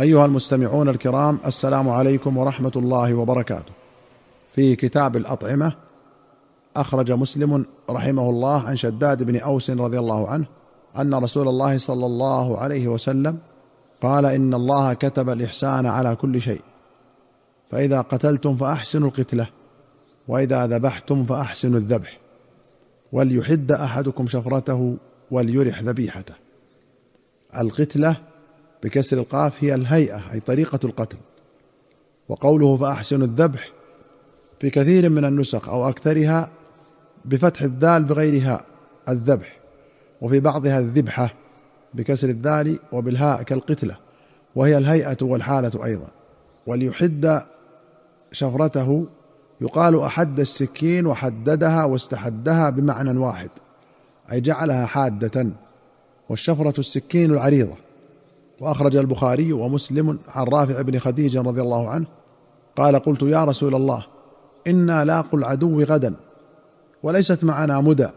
أيها المستمعون الكرام السلام عليكم ورحمة الله وبركاته. في كتاب الأطعمة أخرج مسلم رحمه الله عن شداد بن أوس رضي الله عنه أن رسول الله صلى الله عليه وسلم قال إن الله كتب الإحسان على كل شيء. فإذا قتلتم فأحسنوا القتلة وإذا ذبحتم فأحسنوا الذبح. وليحد أحدكم شفرته وليرح ذبيحته. القتلة بكسر القاف هي الهيئة أي طريقة القتل. وقوله فأحسنوا الذبح في كثير من النسخ أو أكثرها بفتح الذال بغير هاء الذبح وفي بعضها الذبحة بكسر الذال وبالهاء كالقتلة وهي الهيئة والحالة أيضا. وليحد شفرته يقال أحد السكين وحددها واستحدها بمعنى واحد أي جعلها حادة والشفرة السكين العريضة. وأخرج البخاري ومسلم عن رافع بن خديج رضي الله عنه قال قلت يا رسول الله إنا لاقوا العدو غدا وليست معنا مدى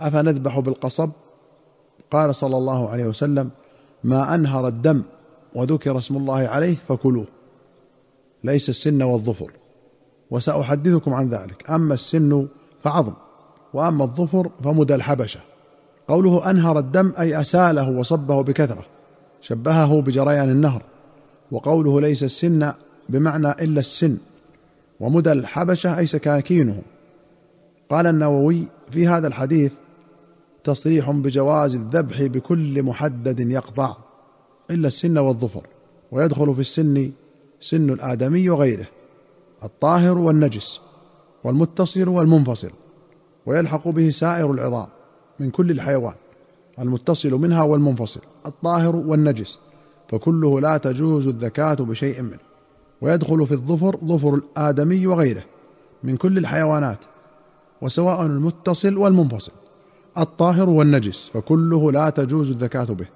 أفنذبح بالقصب؟ قال صلى الله عليه وسلم ما أنهر الدم وذكر اسم الله عليه فكلوه ليس السن والظفر وسأحدثكم عن ذلك أما السن فعظم وأما الظفر فمدى الحبشة قوله أنهر الدم أي أساله وصبه بكثرة شبهه بجريان النهر وقوله ليس السن بمعنى إلا السن ومدى الحبشة أي سكاكينهم قال النووي في هذا الحديث تصريح بجواز الذبح بكل محدد يقطع إلا السن والظفر ويدخل في السن سن الآدمي وغيره الطاهر والنجس والمتصل والمنفصل ويلحق به سائر العظام من كل الحيوان. المتصل منها والمنفصل الطاهر والنجس فكله لا تجوز الذكاة بشيء منه ويدخل في الظفر ظفر الآدمي وغيره من كل الحيوانات وسواء المتصل والمنفصل الطاهر والنجس فكله لا تجوز الذكاة به.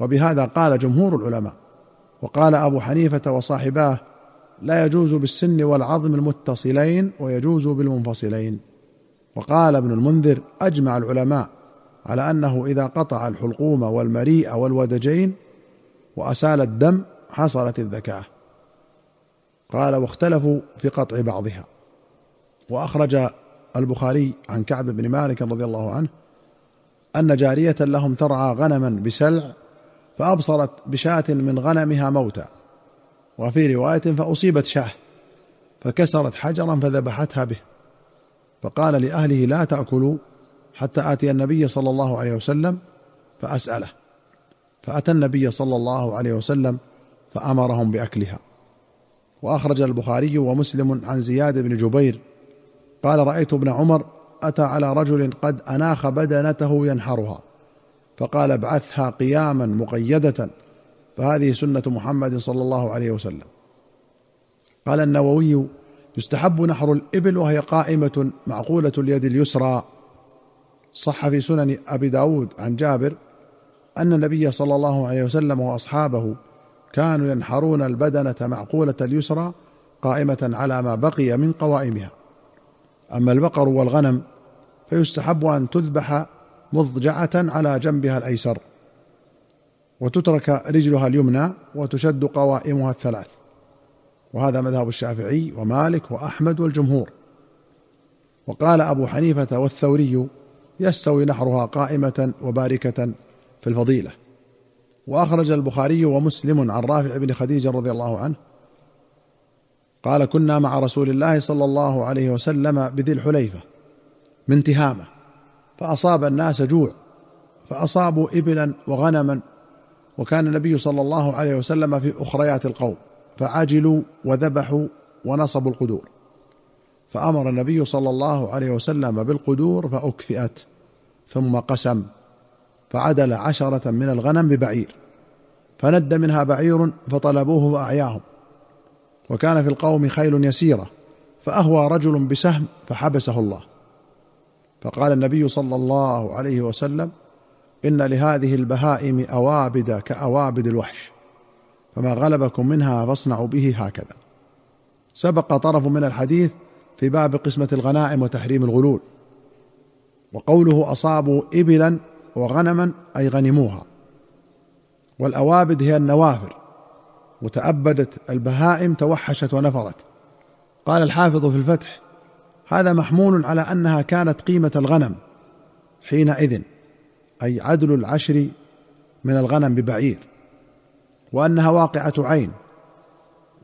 وبهذا قال جمهور العلماء وقال أبو حنيفة وصاحباه لا يجوز بالسن والعظم المتصلين ويجوز بالمنفصلين. وقال ابن المنذر أجمع العلماء على أنه إذا قطع الحلقوم والمريء والودجين وأسال الدم حصلت الذكاه قال واختلفوا في قطع بعضها. وأخرج البخاري عن كعب بن مالك رضي الله عنه أن جارية لهم ترعى غنما بسلع فأبصرت بشاة من غنمها موتى. وفي رواية فأصيبت شاة فكسرت حجرا فذبحتها به. فقال لأهله لا تأكلوا حتى آتي النبي صلى الله عليه وسلم فأسأله. فأتى النبي صلى الله عليه وسلم فأمرهم بأكلها. وأخرج البخاري ومسلم عن زياد بن جبير. قال رأيت ابن عمر أتى على رجل قد أناخ بدنته ينحرها. فقال ابعثها قياما مقيدة. فهذه سنة محمد صلى الله عليه وسلم. قال النووي يستحب نحر الإبل وهي قائمة معقولة اليد اليسرى. صح في سنن أبي داود عن جابر أن النبي صلى الله عليه وسلم وأصحابه كانوا ينحرون البدنة معقولة اليسرى قائمة على ما بقي من قوائمها. أما البقر والغنم فيستحب أن تذبح مضجعة على جنبها الأيسر وتترك رجلها اليمنى وتشد قوائمها الثلاث. وهذا مذهب الشافعي ومالك وأحمد والجمهور. وقال أبو حنيفة والثوري يستوي نحرها قائمة وباركة في الفضيلة. وأخرج البخاري ومسلم عن رافع بن خديج رضي الله عنه قال كنا مع رسول الله صلى الله عليه وسلم بذي الحليفة من تهامة فأصاب الناس جوع فأصابوا إبلا وغنما وكان النبي صلى الله عليه وسلم في أخريات القوم فعجلوا وذبحوا ونصبوا القدور. فأمر النبي صلى الله عليه وسلم بالقدور فأكفئت ثم قسم فعدل عشرة من الغنم ببعير فند منها بعير فطلبوه فاعياهم وكان في القوم خيل يسيرة فأهوى رجل بسهم فحبسه الله. فقال النبي صلى الله عليه وسلم إن لهذه البهائم أوابد كأوابد الوحش فما غلبكم منها فاصنعوا به هكذا. سبق طرف من الحديث في باب قسمة الغنائم وتحريم الغلول. وقوله أصابوا ابلا وغنما أي غنموها. والأوابد هي النوافر وتأبدت البهائم توحشت ونفرت. قال الحافظ في الفتح هذا محمول على أنها كانت قيمة الغنم حينئذ أي عدل العشر من الغنم ببعير. وأنها واقعة عين.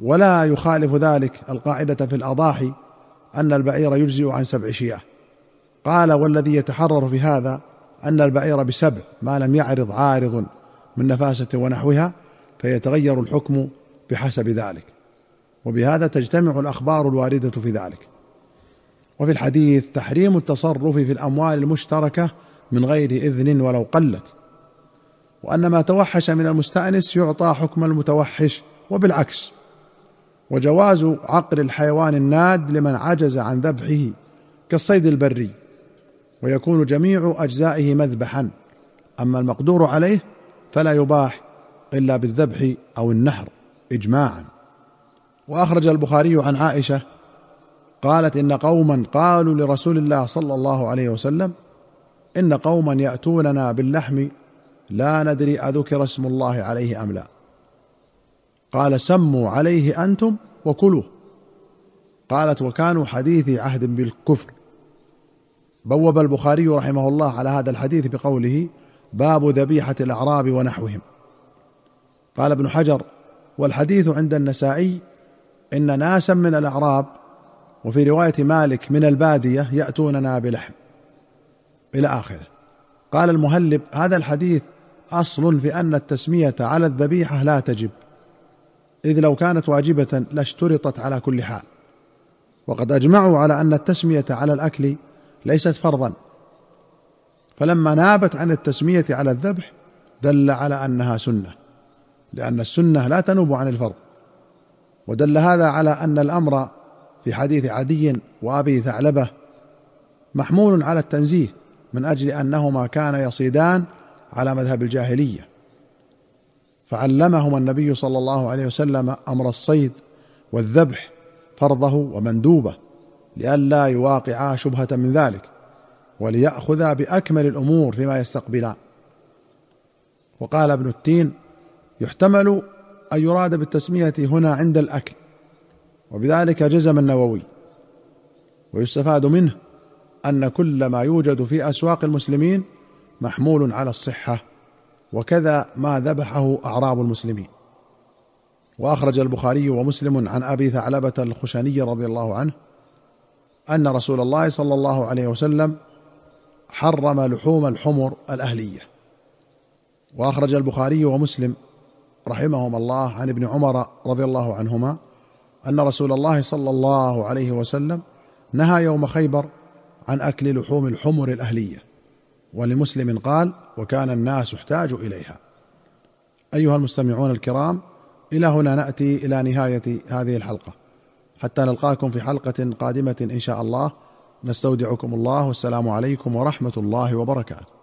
ولا يخالف ذلك القاعدة في الأضاحي أن البعير يجزئ عن سبع شياه. قال والذي يتحرر في هذا أن البعير بسبع ما لم يعرض عارض من نفاسة ونحوها فيتغير الحكم بحسب ذلك. وبهذا تجتمع الأخبار الواردة في ذلك. وفي الحديث تحريم التصرف في الأموال المشتركة من غير إذن ولو قلت. وأن ما توحش من المستأنس يعطى حكم المتوحش وبالعكس. وجواز عقل الحيوان الناد لمن عجز عن ذبحه كالصيد البري ويكون جميع أجزائه مذبحا. أما المقدور عليه فلا يباح إلا بالذبح أو النحر اجماعا. وأخرج البخاري عن عائشة قالت إن قوما قالوا لرسول الله صلى الله عليه وسلم إن قوما يأتوننا باللحم لا ندري أذكر اسم الله عليه أم لا. قال سموا عليه أنتم وكلوه. قالت وكانوا حديثي عهد بالكفر. بوب البخاري رحمه الله على هذا الحديث بقوله باب ذبيحة الأعراب ونحوهم. قال ابن حجر والحديث عند النسائي إن ناسا من الأعراب وفي رواية مالك من البادية يأتوننا بلحم. إلى آخره. قال المهلب هذا الحديث أصل في أن التسمية على الذبيحة لا تجب. إذ لو كانت واجبة لاشترطت على كل حال. وقد أجمعوا على أن التسمية على الأكل ليست فرضا. فلما نابت عن التسمية على الذبح دل على أنها سنة لأن السنة لا تنوب عن الفرض. ودل هذا على أن الأمر في حديث عدي وأبي ثعلبة محمول على التنزيه من أجل أنهما كانا يصيدان على مذهب الجاهلية. فعلمهما النبي صلى الله عليه وسلم أمر الصيد والذبح فرضه ومندوبه لئلا يواقعا شبهة من ذلك وليأخذا بأكمل الأمور فيما يستقبلان وقال ابن التين يحتمل أن يراد بالتسمية هنا عند الأكل وبذلك جزم النووي. ويستفاد منه أن كل ما يوجد في أسواق المسلمين محمول على الصحة. وكذا ما ذبحه أعراب المسلمين. وأخرج البخاري ومسلم عن أبي ثعلبة الخشني رضي الله عنه أن رسول الله صلى الله عليه وسلم حرم لحوم الحمر الأهلية. وأخرج البخاري ومسلم رحمهما الله عن ابن عمر رضي الله عنهما أن رسول الله صلى الله عليه وسلم نهى يوم خيبر عن أكل لحوم الحمر الأهلية. ولمسلم قال وكان الناس احتاجوا إليها. أيها المستمعون الكرام إلى هنا نأتي إلى نهاية هذه الحلقة. حتى نلقاكم في حلقة قادمة إن شاء الله. نستودعكم الله والسلام عليكم ورحمة الله وبركاته.